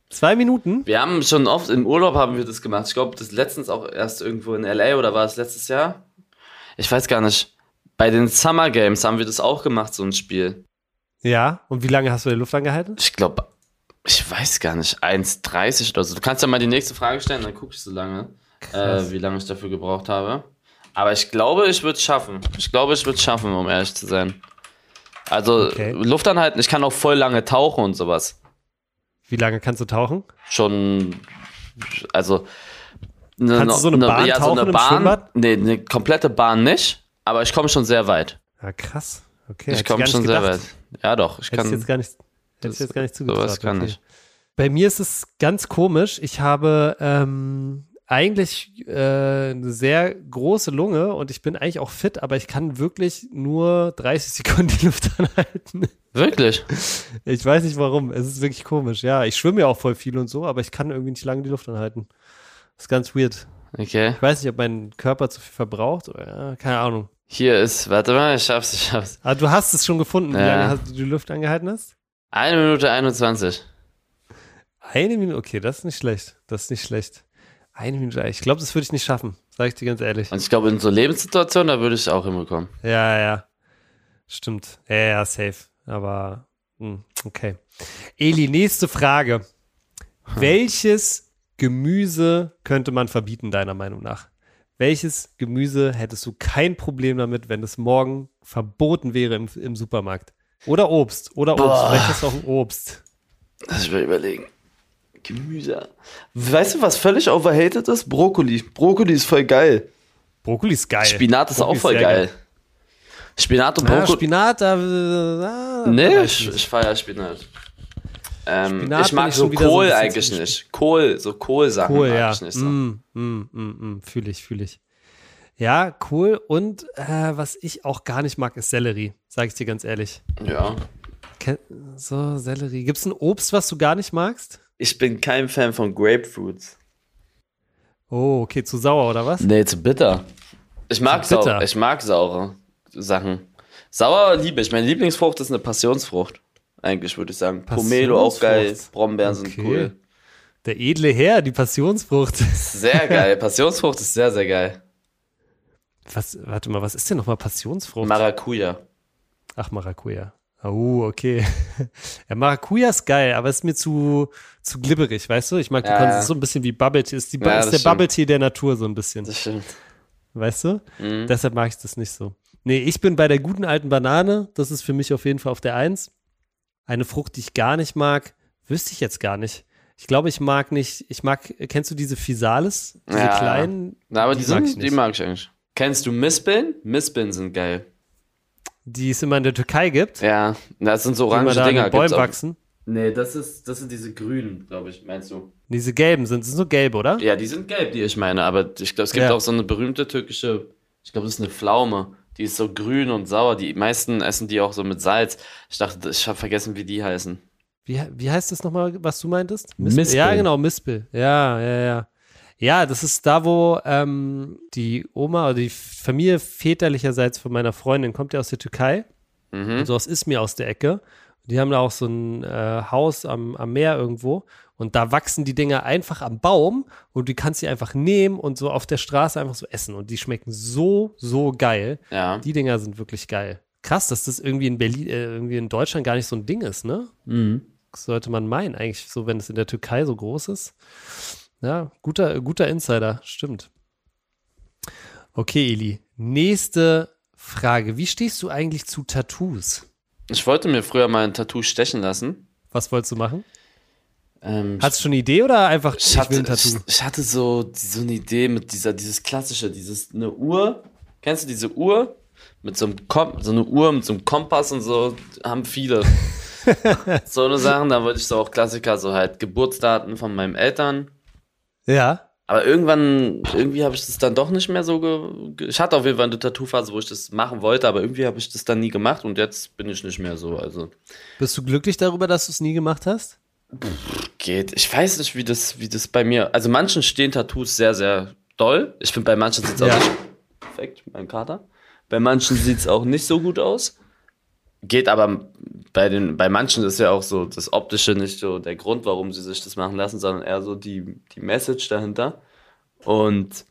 Zwei Minuten? Wir haben schon oft im Urlaub haben wir das gemacht. Ich glaube, das letztens auch erst irgendwo in LA oder war es letztes Jahr? Ich weiß gar nicht. Bei den Summer Games haben wir das auch gemacht, so ein Spiel. Ja. Und wie lange hast du die Luft angehalten? Ich glaube, ich weiß gar nicht, 1,30 oder so. Du kannst ja mal die nächste Frage stellen, dann gucke ich so lange, äh, wie lange ich dafür gebraucht habe. Aber ich glaube, ich würde es schaffen. Ich glaube, ich würde es schaffen, um ehrlich zu sein. Also Okay. Luft anhalten, ich kann auch voll lange tauchen und sowas. Wie lange kannst du tauchen? Schon, also eine, Kannst du so eine Bahn ja, so tauchen eine im Bahn, Schwimmbad? Nee, eine komplette Bahn nicht, aber ich komme schon sehr weit. Ja, krass. Okay, ich komme schon nicht sehr gedacht. weit. Ja, doch, ich Hätte ich kann. jetzt gar nicht, hätte ich jetzt gar nicht zugetraut. sowas kann okay. ich. Bei mir ist es ganz komisch. Ich habe ähm, eigentlich äh, eine sehr große Lunge und ich bin eigentlich auch fit, aber ich kann wirklich nur 30 Sekunden die Luft anhalten. Wirklich? Ich weiß nicht warum. Es ist wirklich komisch. Ja, ich schwimme ja auch voll viel und so, aber ich kann irgendwie nicht lange die Luft anhalten. Das ist ganz weird. Okay. Ich weiß nicht, ob mein Körper zu viel verbraucht oder ja, keine Ahnung. Hier ist, warte mal, ich schaff's, ich schaff's. Aber du hast es schon gefunden, wie Ja. lange hast du die Luft angehalten hast? Eine Minute 21. Eine Minute, okay, das ist nicht schlecht. Das ist nicht schlecht. Eine Minute, ich glaube, das würde ich nicht schaffen, sage ich dir ganz ehrlich. Und ich glaube, in so Lebenssituationen, da würde ich es auch hinbekommen. Ja, ja. Stimmt. Ja, ja, safe. Aber, hm, okay. Eli, nächste Frage. Welches Gemüse könnte man verbieten, deiner Meinung nach? Welches Gemüse hättest du kein Problem damit, wenn es morgen verboten wäre im, im Supermarkt? Oder Obst. Oder Obst. Boah. Vielleicht hast du auch ein Obst. Lass ich mal überlegen. Gemüse. Weißt du, was völlig overhated ist? Brokkoli. Brokkoli ist voll geil. Brokkoli ist geil. Spinat ist Brokkoli auch voll sehr geil. Spinat und Ja, Brokkoli. Spinat, da, da, nee, ich, ich feiere Spinat. Ähm, Spinat ich mag ich so so Kohl bisschen eigentlich nicht. Kohl, so Kohlsachen Cool, mag ja. ich nicht so. Mm, mm, mm, mm, fühle ich, fühle ich. Ja, cool. Und äh, was ich auch gar nicht mag, ist Sellerie. Sag ich dir ganz ehrlich. Ja. So, Sellerie. Gibt es ein Obst, was du gar nicht magst? Ich bin kein Fan von Grapefruits. Oh, okay, zu sauer oder was? Nee, zu bitter. Ich mag, Zu bitter. sau ich mag saure Sachen. Sauer liebe ich. Meine Lieblingsfrucht ist eine Passionsfrucht. Eigentlich würde ich sagen. Pomelo auch geil. Passionsfrucht. Brombeeren Okay. sind cool. Der edle Herr, die Passionsfrucht. Sehr geil. Passionsfrucht ist sehr, sehr geil. Was, warte mal, was ist denn nochmal Passionsfrucht? Maracuja. Ach, Maracuja. Oh, okay. Ja, Maracuja ist geil, aber ist mir zu, zu glibberig, weißt du? Ich mag die Ja, Konsistenz ja. so ein bisschen wie Bubble Tea. Ist, die, Ja, ist der stimmt. Bubble Tea der Natur so ein bisschen. Das stimmt. Weißt du? Mhm. Deshalb mag ich das nicht so. Nee, ich bin bei der guten alten Banane. Das ist für mich auf jeden Fall auf der Eins. Eine Frucht, die ich gar nicht mag, wüsste ich jetzt gar nicht. Ich glaube, ich mag nicht, ich mag, kennst du diese Physalis? Diese Ja. kleinen? Na, aber die, Die mag ich sind, die nicht. mag ich eigentlich. Kennst du Mispeln? Mispeln sind geil. Die es immer in der Türkei gibt, Ja, das sind so die orange an Dinger. den Bäumen wachsen. Nee, das, ist, das sind diese grünen, glaube ich, meinst du? Diese gelben sind, sind so gelb, oder? Ja, die sind gelb, die ich meine, aber ich glaube, es gibt Ja. auch so eine berühmte türkische, ich glaube, das ist eine Pflaume. Die ist so grün und sauer. Die meisten essen die auch so mit Salz. Ich dachte, ich habe vergessen, wie die heißen. Wie, wie heißt das nochmal, was du meintest? Mispel. Ja, genau, Mispel. Ja, ja, ja. Ja, das ist da, wo ähm, die Oma oder die Familie väterlicherseits von meiner Freundin kommt ja aus der Türkei. Mhm. Und so aus Izmir aus der Ecke. Die haben da auch so ein äh, Haus am, am Meer irgendwo. Und da wachsen die Dinger einfach am Baum und du kannst sie einfach nehmen und so auf der Straße einfach so essen. Und die schmecken so, so geil. Ja. Die Dinger sind wirklich geil. Krass, dass das irgendwie in Berlin, äh, irgendwie in Deutschland gar nicht so ein Ding ist, ne? Mhm. Sollte man meinen, eigentlich so, wenn es in der Türkei so groß ist. Ja, guter, guter Insider, stimmt. Okay, Eli. Nächste Frage, wie stehst du eigentlich zu Tattoos? Ich wollte mir früher mal ein Tattoo stechen lassen. Was wolltest du machen? Ähm, Hast du schon eine Idee oder einfach, ich, ich, hatte, will ein Tattoo? ich, ich hatte so, so eine Idee mit dieser, dieses klassische, dieses, eine Uhr. Kennst du diese Uhr? Mit so einem Kom so eine Uhr mit so einem Kompass und so, haben viele. so eine Sachen, da wollte ich so auch Klassiker, so halt Geburtsdaten von meinen Eltern. Ja. Aber irgendwann, irgendwie habe ich das dann doch nicht mehr so. Ge ich hatte auf jeden Fall eine Tattoo-Phase, wo ich das machen wollte, aber irgendwie habe ich das dann nie gemacht und jetzt bin ich nicht mehr so. Also Bist du glücklich darüber, dass du es nie gemacht hast? geht. Ich weiß nicht, wie das, wie das bei mir. Also manchen stehen Tattoos sehr, sehr doll. Ich finde, bei manchen sieht es Ja. auch nicht. Perfekt, mein Kater. Bei manchen sieht es auch nicht so gut aus. Geht aber bei den, bei manchen ist ja auch so das Optische nicht so der Grund, warum sie sich das machen lassen, sondern eher so die, die Message dahinter. Und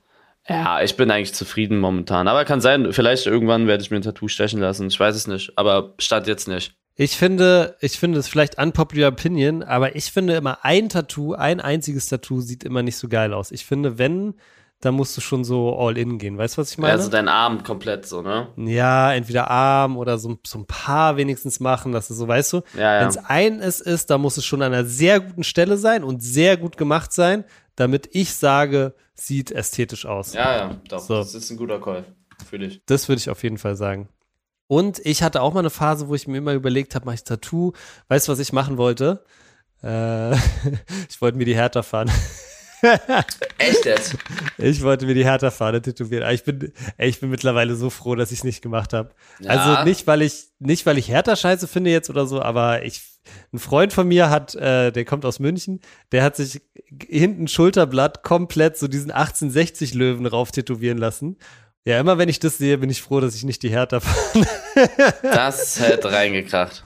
ja, ich bin eigentlich zufrieden momentan. Aber kann sein, vielleicht irgendwann werde ich mir ein Tattoo stechen lassen. Ich weiß es nicht. Aber statt jetzt nicht. Ich finde, ich finde es vielleicht unpopular opinion, aber ich finde immer ein Tattoo, ein einziges Tattoo sieht immer nicht so geil aus. Ich finde, wenn, dann musst du schon so all in gehen. Weißt du, was ich meine? Also dein Arm komplett so, ne? Ja, entweder Arm oder so, so ein paar wenigstens machen, dass es so, weißt du, Ja, ja. wenn es eines ist, da muss es schon an einer sehr guten Stelle sein und sehr gut gemacht sein, damit ich sage, sieht ästhetisch aus. Ja, ja, doch. So. Das ist ein guter Call. Für dich. Das würde ich auf jeden Fall sagen. Und ich hatte auch mal eine Phase, wo ich mir immer überlegt habe, mache ich Tattoo? Weißt du, was ich machen wollte? Äh, ich wollte mir die Hertha fahren. Echt jetzt? Ich wollte mir die Hertha-Fahne tätowieren. Aber ich bin, ey, ich bin mittlerweile so froh, dass ich es nicht gemacht habe. Ja. Also nicht, weil ich, nicht, weil ich Hertha scheiße finde jetzt oder so, aber ich, ein Freund von mir hat, äh, der kommt aus München, der hat sich hinten Schulterblatt komplett so diesen 1860 Löwen rauf tätowieren lassen. Ja, immer wenn ich das sehe, bin ich froh, dass ich nicht die Hertha fahre. Das hätte reingekracht.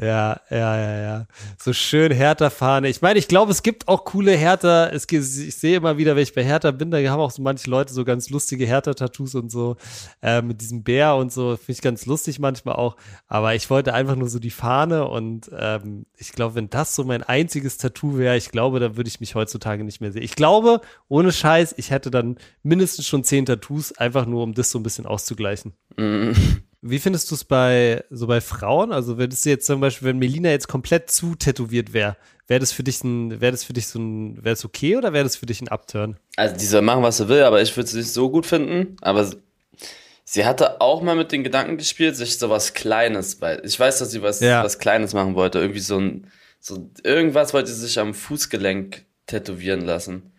Ja, ja, ja, ja. So schön Hertha-Fahne. Ich meine, ich glaube, es gibt auch coole Hertha. Es ich sehe immer wieder, wenn ich bei Hertha bin, da haben auch so manche Leute so ganz lustige Hertha-Tattoos und so. Äh, mit diesem Bär und so. Finde ich ganz lustig manchmal auch. Aber ich wollte einfach nur so die Fahne und ähm, ich glaube, wenn das so mein einziges Tattoo wäre, ich glaube, da würde ich mich heutzutage nicht mehr sehen. Ich glaube, ohne Scheiß, ich hätte dann mindestens schon zehn Tattoos, einfach nur, um das so ein bisschen auszugleichen. Mhm. Wie findest du es bei so bei Frauen? Also würdest du jetzt zum Beispiel, wenn Melina jetzt komplett zu tätowiert wäre, wäre das für dich ein, wäre das für dich so ein, wäre es okay oder wäre das für dich ein Upturn? Also, die soll machen, was sie will, aber ich würde es nicht so gut finden. Aber sie hatte auch mal mit den Gedanken gespielt, sich sowas Kleines bei. Ich weiß, dass sie was, Ja. was Kleines machen wollte. Irgendwie so ein, so irgendwas wollte sie sich am Fußgelenk tätowieren lassen.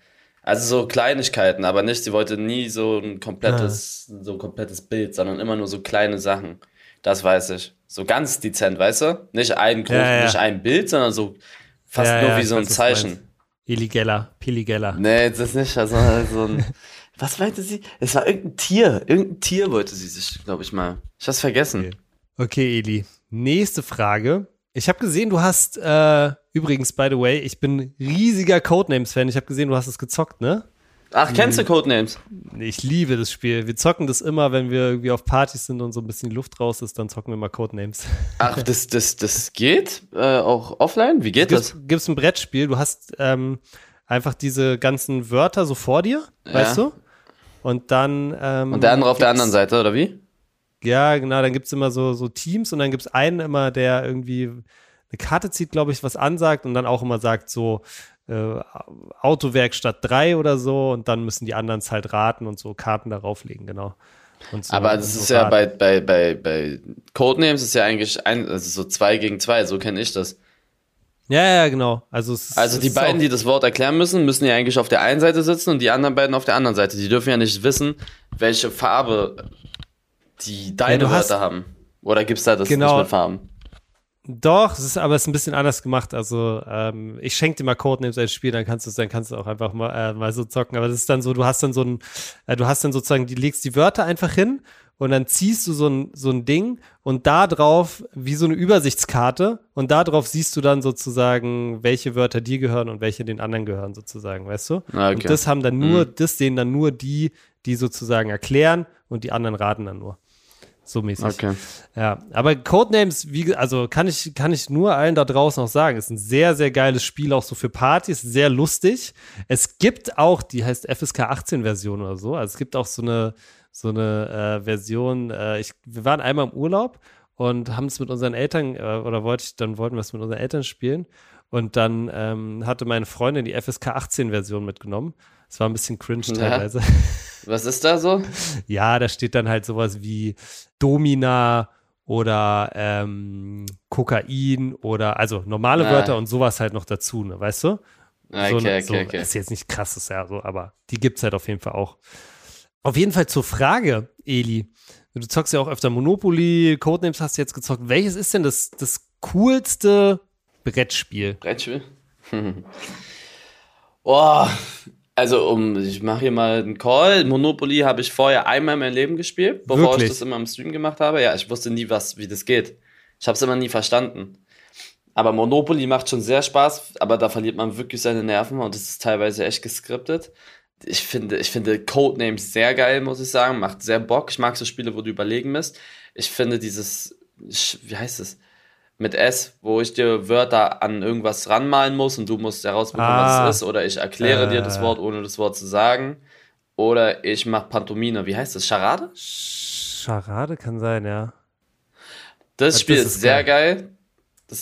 Also so Kleinigkeiten, aber nicht, sie wollte nie so ein komplettes, so ein komplettes Bild, sondern immer nur so kleine Sachen. Das weiß ich. So ganz dezent, weißt du? Nicht ein groß, Ja, ja. nicht ein Bild, sondern so fast Ja, nur wie so ein. Zeichen. Illigella, Pilligella. Nee, das nicht. Also so ein. Was meinte sie? Es war irgendein Tier. Irgendein Tier wollte sie sich, glaube ich mal. Ich hab's vergessen. Okay. Okay, Eli. Nächste Frage. Ich habe gesehen, du hast äh, übrigens, by the way, ich bin riesiger Codenames-Fan. Ich habe gesehen, du hast es gezockt, ne? Ach, kennst du Codenames? Ich liebe das Spiel. Wir zocken das immer, wenn wir irgendwie auf Partys sind und so ein bisschen die Luft raus ist, dann zocken wir mal Codenames. Ach, das, das, das geht? Äh, auch offline? Wie geht das? Gibt's, gibt's ein Brettspiel, du hast ähm, einfach diese ganzen Wörter so vor dir, Ja. weißt du? Und dann ähm, Und der andere auf der gibt's- anderen Seite, oder wie? Ja, genau, dann gibt's immer so, so Teams und dann gibt's einen immer, der irgendwie eine Karte zieht, glaube ich, was ansagt und dann auch immer sagt so äh, Autowerkstatt 3 oder so und dann müssen die anderen es halt raten und so Karten darauf legen, genau. So, Aber das so ist ja raten. bei, bei, bei, bei Codenames ist ja eigentlich ein, also so zwei gegen zwei, so kenne ich das. Ja, ja, genau. Also, es ist, Also es die beiden, die das Wort erklären müssen, müssen ja eigentlich auf der einen Seite sitzen und die anderen beiden auf der anderen Seite. Die dürfen ja nicht wissen, welche Farbe die deine hast- Wörter haben. Oder gibt's da das Genau. nicht mit Farben? Doch, es ist aber es ist ein bisschen anders gemacht. Also ähm, ich schenke dir mal Codenames als Spiel, dann kannst du dann kannst du auch einfach mal, äh, mal so zocken. Aber das ist dann so, du hast dann so ein, äh, du hast dann sozusagen, die legst die Wörter einfach hin und dann ziehst du so ein so ein Ding und da drauf wie so eine Übersichtskarte und da drauf siehst du dann sozusagen, welche Wörter dir gehören und welche den anderen gehören sozusagen, weißt du? Ah, okay. Und das haben dann nur, das sehen dann nur die, die sozusagen erklären und die anderen raten dann nur. So mäßig. Okay. Ja, aber Codenames, wie, also kann ich, kann ich nur allen da draußen auch sagen, ist ein sehr, sehr geiles Spiel, auch so für Partys, sehr lustig. Es gibt auch, die heißt FSK 18 Version oder so, also es gibt auch so eine, so eine äh, Version. Äh, ich, wir waren einmal im Urlaub und haben es mit unseren Eltern, äh, oder wollte ich, dann wollten wir es mit unseren Eltern spielen. Und dann ähm, hatte meine Freundin die FSK 18-Version mitgenommen. Es war ein bisschen cringe teilweise. Ja. Was ist da so? ja, da steht dann halt sowas wie Domina oder ähm, Kokain oder also normale ah. Wörter und sowas halt noch dazu, ne, weißt du? Okay, so, okay, so, okay. Ist jetzt nicht krasses, ja, so, aber die gibt es halt auf jeden Fall auch. Auf jeden Fall zur Frage, Eli. Du zockst ja auch öfter Monopoly, Codenames hast du jetzt gezockt. Welches ist denn das, das coolste Brettspiel? Brettspiel? oh, also um, ich mache hier mal einen Call. Monopoly habe ich vorher einmal in meinem Leben gespielt, bevor Wirklich? ich das immer im Stream gemacht habe. Ja, ich wusste nie, was, wie das geht. Ich habe es immer nie verstanden. Aber Monopoly macht schon sehr Spaß, aber da verliert man wirklich seine Nerven und es ist teilweise echt geskriptet. Ich finde, ich finde Codenames sehr geil, muss ich sagen. Macht sehr Bock. Ich mag so Spiele, wo du überlegen bist. Ich finde dieses, wie heißt es? Mit S, wo ich dir Wörter an irgendwas ranmalen muss und du musst herausbekommen, ah, was es ist. Oder ich erkläre äh, dir das Wort, ohne das Wort zu sagen. Oder ich mache Pantomime. Wie heißt das? Charade? Charade kann sein, ja. Das Spiel das ist, ist, sehr geil. geil.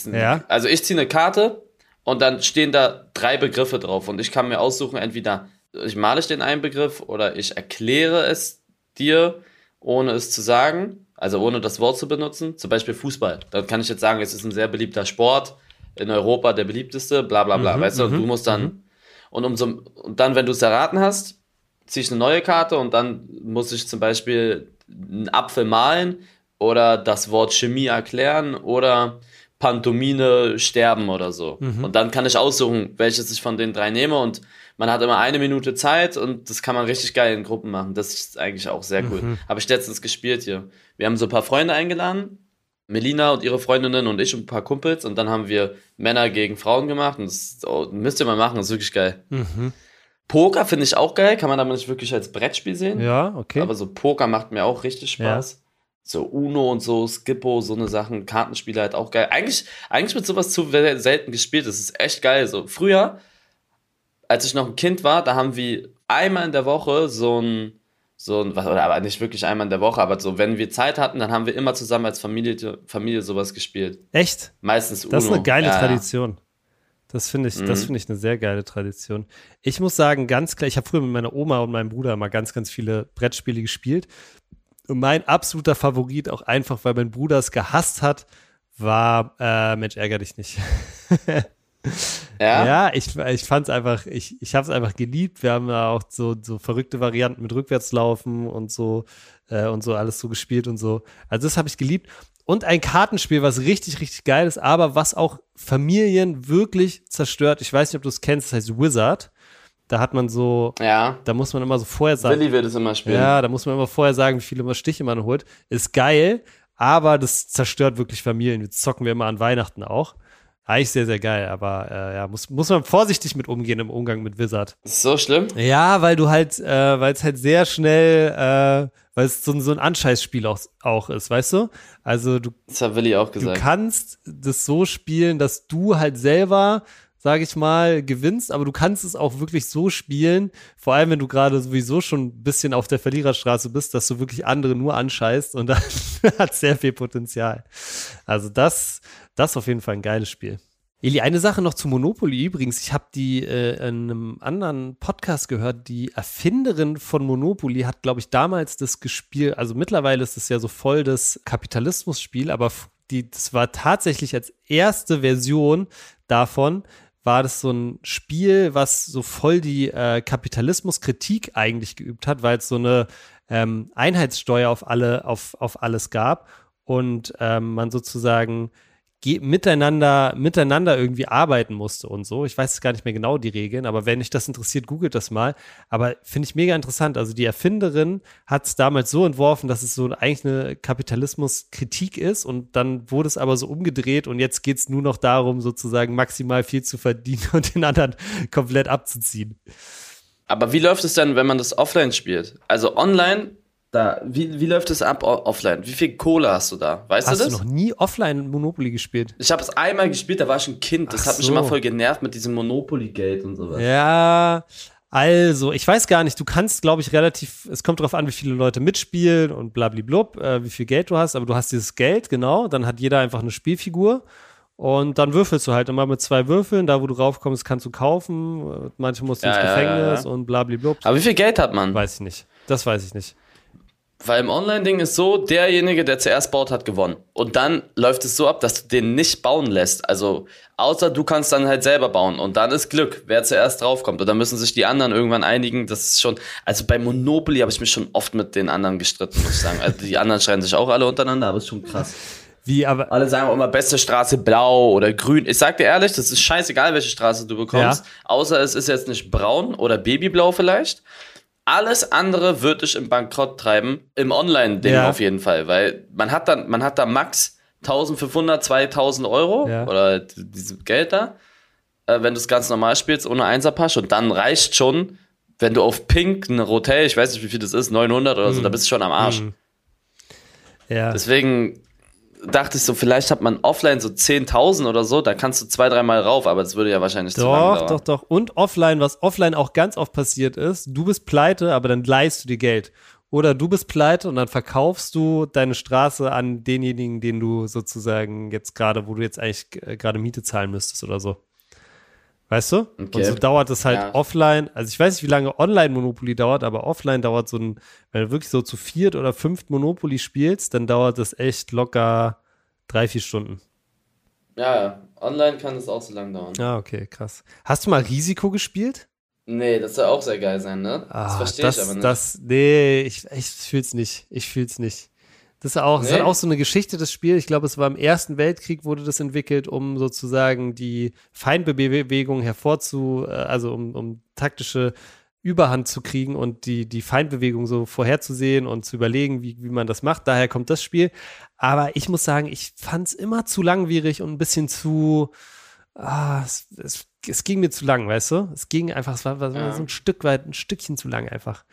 Ein, ja. Also ich ziehe eine Karte und dann stehen da drei Begriffe drauf und ich kann mir aussuchen, entweder ich male ich den einen Begriff oder ich erkläre es dir, ohne es zu sagen, also ohne das Wort zu benutzen. Zum Beispiel Fußball. Da kann ich jetzt sagen, es ist ein sehr beliebter Sport, in Europa der beliebteste, bla bla bla. Mhm, weißt du, und du mhm, musst dann, mhm. und, umso, und dann, wenn du es erraten hast, ziehe ich eine neue Karte und dann muss ich zum Beispiel einen Apfel malen oder das Wort Chemie erklären oder Pantomine sterben oder so. Mhm. Und dann kann ich aussuchen, welches ich von den drei nehme und man hat immer eine Minute Zeit und das kann man richtig geil in Gruppen machen. Das ist eigentlich auch sehr cool. Mhm. Habe ich letztens gespielt hier. Wir haben so ein paar Freunde eingeladen. Melina und ihre Freundinnen und ich und ein paar Kumpels und dann haben wir Männer gegen Frauen gemacht und das oh, müsst ihr mal machen, das ist wirklich geil. Mhm. Poker finde ich auch geil, kann man damit nicht wirklich als Brettspiel sehen. Ja, okay. Aber so Poker macht mir auch richtig Spaß. Ja so Uno und so, Skippo, so eine Sachen, Kartenspiele halt auch geil. Eigentlich, eigentlich wird sowas zu selten gespielt. Das ist echt geil. So früher, als ich noch ein Kind war, da haben wir einmal in der Woche so ein, so ein, was, oder aber nicht wirklich einmal in der Woche, aber so, wenn wir Zeit hatten, dann haben wir immer zusammen als Familie, Familie sowas gespielt. Echt? Meistens Uno. Das ist eine geile ja, Tradition. Das finde ich, mhm. das finde ich eine sehr geile Tradition. Ich muss sagen, ganz klar, ich habe früher mit meiner Oma und meinem Bruder mal ganz, ganz viele Brettspiele gespielt. Und mein absoluter Favorit, auch einfach, weil mein Bruder es gehasst hat, war äh, Mensch, ärger dich nicht. ja? Ja, ich, ich fand es einfach, ich, ich habe es einfach geliebt. Wir haben da auch so, so verrückte Varianten mit Rückwärtslaufen und so äh, und so alles so gespielt und so. Also das habe ich geliebt. Und ein Kartenspiel, was richtig, richtig geil ist, aber was auch Familien wirklich zerstört. Ich weiß nicht, ob du es kennst, das heißt Wizard. Da hat man so, ja. da muss man immer so vorher sagen. Willi wird es immer spielen. Ja, da muss man immer vorher sagen, wie viele Stiche man holt. Ist geil, aber das zerstört wirklich Familien. Jetzt zocken wir immer an Weihnachten auch. Eigentlich sehr, sehr geil, aber äh, ja, muss, muss man vorsichtig mit umgehen im Umgang mit Wizard. Ist so schlimm? Ja, weil du halt, äh, weil es halt sehr schnell, äh, weil es so, so ein Anscheißspiel auch, auch ist, weißt du? Also du, das hat Willi auch gesagt. Du kannst das so spielen, dass du halt selber sage ich mal, gewinnst, aber du kannst es auch wirklich so spielen, vor allem wenn du gerade sowieso schon ein bisschen auf der Verliererstraße bist, dass du wirklich andere nur anscheißt und das hat sehr viel Potenzial. Also das, das ist auf jeden Fall ein geiles Spiel. Eli, eine Sache noch zu Monopoly übrigens. Ich habe die äh, in einem anderen Podcast gehört. Die Erfinderin von Monopoly hat, glaube ich, damals das gespielt. Also mittlerweile ist es ja so voll das Kapitalismus-Spiel, aber die, das war tatsächlich als erste Version davon war das so ein Spiel, was so voll die äh, Kapitalismuskritik eigentlich geübt hat, weil es so eine ähm, Einheitssteuer auf alle, auf, auf alles gab und ähm, man sozusagen miteinander, miteinander irgendwie arbeiten musste und so. Ich weiß gar nicht mehr genau die Regeln, aber wenn euch das interessiert, googelt das mal. Aber finde ich mega interessant. Also die Erfinderin hat es damals so entworfen, dass es so eigentlich eine Kapitalismuskritik ist und dann wurde es aber so umgedreht und jetzt geht es nur noch darum, sozusagen maximal viel zu verdienen und den anderen komplett abzuziehen. Aber wie läuft es dann, wenn man das offline spielt? Also online da, wie, wie läuft es ab offline? Wie viel Kohle hast du da? Weißt hast du das? Hast du noch nie offline Monopoly gespielt? Ich habe es einmal gespielt, da war ich ein Kind. Das Ach hat mich so. immer voll genervt mit diesem Monopoly-Geld und sowas. Ja, Also, ich weiß gar nicht, du kannst, glaube ich, relativ, es kommt darauf an, wie viele Leute mitspielen und blablablub, äh, wie viel Geld du hast, aber du hast dieses Geld, genau, dann hat jeder einfach eine Spielfigur und dann würfelst du halt immer mit zwei Würfeln, da wo du raufkommst, kannst du kaufen, manche musst du Ja, ins ja, Gefängnis ja, ja. und blablablub. Aber wie viel Geld hat man? Weiß ich nicht, das weiß ich nicht. Weil im Online-Ding ist so, derjenige, der zuerst baut, hat gewonnen. Und dann läuft es so ab, dass du den nicht bauen lässt. Also, außer du kannst dann halt selber bauen. Und dann ist Glück, wer zuerst draufkommt. Und dann müssen sich die anderen irgendwann einigen. Das ist schon, also bei Monopoly habe ich mich schon oft mit den anderen gestritten, muss ich sagen. Also die anderen schreien sich auch alle untereinander, aber ist schon krass. Wie, aber, Alle sagen auch immer, beste Straße blau oder grün. Ich sag dir ehrlich, das ist scheißegal, welche Straße du bekommst. Ja. Außer es ist jetzt nicht braun oder babyblau vielleicht. Alles andere wird dich im Bankrott treiben. Im Online-Ding Ja. auf jeden Fall. Weil man hat dann, man hat da max 1500, 2000 Euro Ja. oder d- diese Geld da. Äh, wenn du es ganz normal spielst, ohne Einserpasch. Und dann reicht schon, wenn du auf Pink eine Rotel, ich weiß nicht, wie viel das ist, 900 oder so, da bist du schon am Arsch. Mhm. ja. Deswegen dachte ich so, vielleicht hat man offline so 10.000 oder so, da kannst du zwei, dreimal rauf, aber das würde ja wahrscheinlich zu lange Doch, dauern. doch, doch. Und offline, was offline auch ganz oft passiert ist, du bist pleite, aber dann leihst du dir Geld. Oder du bist pleite und dann verkaufst du deine Straße an denjenigen, den du sozusagen jetzt gerade, wo du jetzt eigentlich äh, gerade Miete zahlen müsstest oder so. Weißt du? Und Okay. so dauert es halt Ja. offline. Also ich weiß nicht, wie lange Online-Monopoly dauert, aber offline dauert so ein, wenn du wirklich so zu viert oder fünft Monopoly spielst, dann dauert das echt locker drei, vier Stunden. Ja, online kann es auch so lange dauern. Ah, okay, krass. Hast du mal Risiko gespielt? Nee, das soll auch sehr geil sein, ne? das Ah, verstehe das, ich aber nicht. Das, nee, ich, ich fühl's nicht. Ich fühl's nicht. Das ist auch, das Nee? hat auch so eine Geschichte, das Spiel. Ich glaube, es war im Ersten Weltkrieg wurde das entwickelt, um sozusagen die Feindbewegung hervorzu, äh, also um, um taktische Überhand zu kriegen und die, die Feindbewegung so vorherzusehen und zu überlegen, wie, wie man das macht. Daher kommt das Spiel. Aber ich muss sagen, ich fand's immer zu langwierig und ein bisschen zu, ah, es, es, es ging mir zu lang, weißt du? Es ging einfach, es war, war Ja. so ein Stück weit, ein Stückchen zu lang einfach.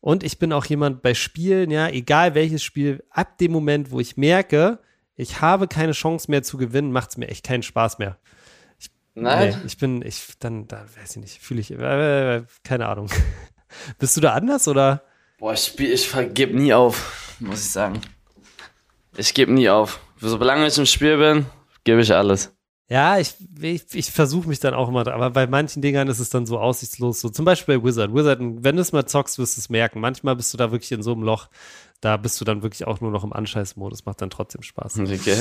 Und ich bin auch jemand bei Spielen, ja, egal welches Spiel, ab dem Moment, wo ich merke, ich habe keine Chance mehr zu gewinnen, macht es mir echt keinen Spaß mehr. Nein? Nee, ich bin, ich, dann, da weiß ich nicht, fühle ich, äh, keine Ahnung. Bist du da anders oder? Boah, ich spiel, ich gebe nie auf, muss ich sagen. Ich gebe nie auf. Solange ich im Spiel bin, gebe ich alles. Ja, ich, ich, ich versuche mich dann auch immer, aber bei manchen Dingern ist es dann so aussichtslos. So zum Beispiel bei Wizard. Wizard, wenn du es mal zockst, wirst du es merken. Manchmal bist du da wirklich in so einem Loch, da bist du dann wirklich auch nur noch im Anscheißmodus. Macht dann trotzdem Spaß. Okay.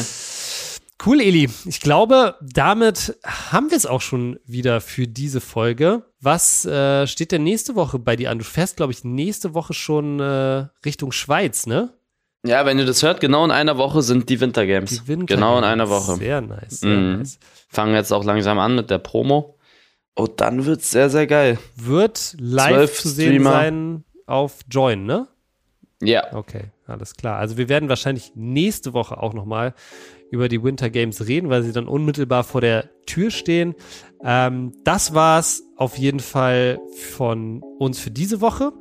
Cool, Eli. Ich glaube, damit haben wir es auch schon wieder für diese Folge. Was äh, steht denn nächste Woche bei dir an? Du fährst, glaube ich, nächste Woche schon äh, Richtung Schweiz, ne? Ja, wenn ihr das hört, genau in einer Woche sind die Wintergames. Die Winter Genau in einer Woche. Sehr nice, sehr Mhm. nice. Fangen jetzt auch langsam an mit der Promo. Und dann wird's sehr, sehr geil. Wird live zu sehen sein auf Join, ne? Ja. Okay, alles klar. Also wir werden wahrscheinlich nächste Woche auch nochmal über die Winter Games reden, weil sie dann unmittelbar vor der Tür stehen. Ähm, das war's auf jeden Fall von uns für diese Woche.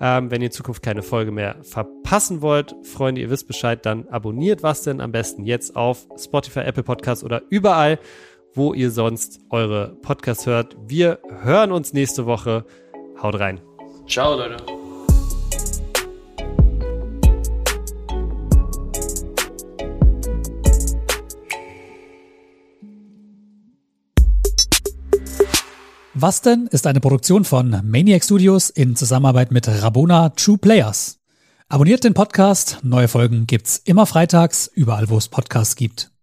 Ähm, wenn ihr in Zukunft keine Folge mehr verpassen wollt, Freunde, ihr wisst Bescheid, dann abonniert was denn am besten jetzt auf Spotify, Apple Podcasts oder überall, wo ihr sonst eure Podcasts hört. Wir hören uns nächste Woche. Haut rein. Ciao, Leute. Was denn ist eine Produktion von Maniac Studios in Zusammenarbeit mit Rabona True Players. Abonniert den Podcast, neue Folgen gibt's immer freitags, überall wo es Podcasts gibt.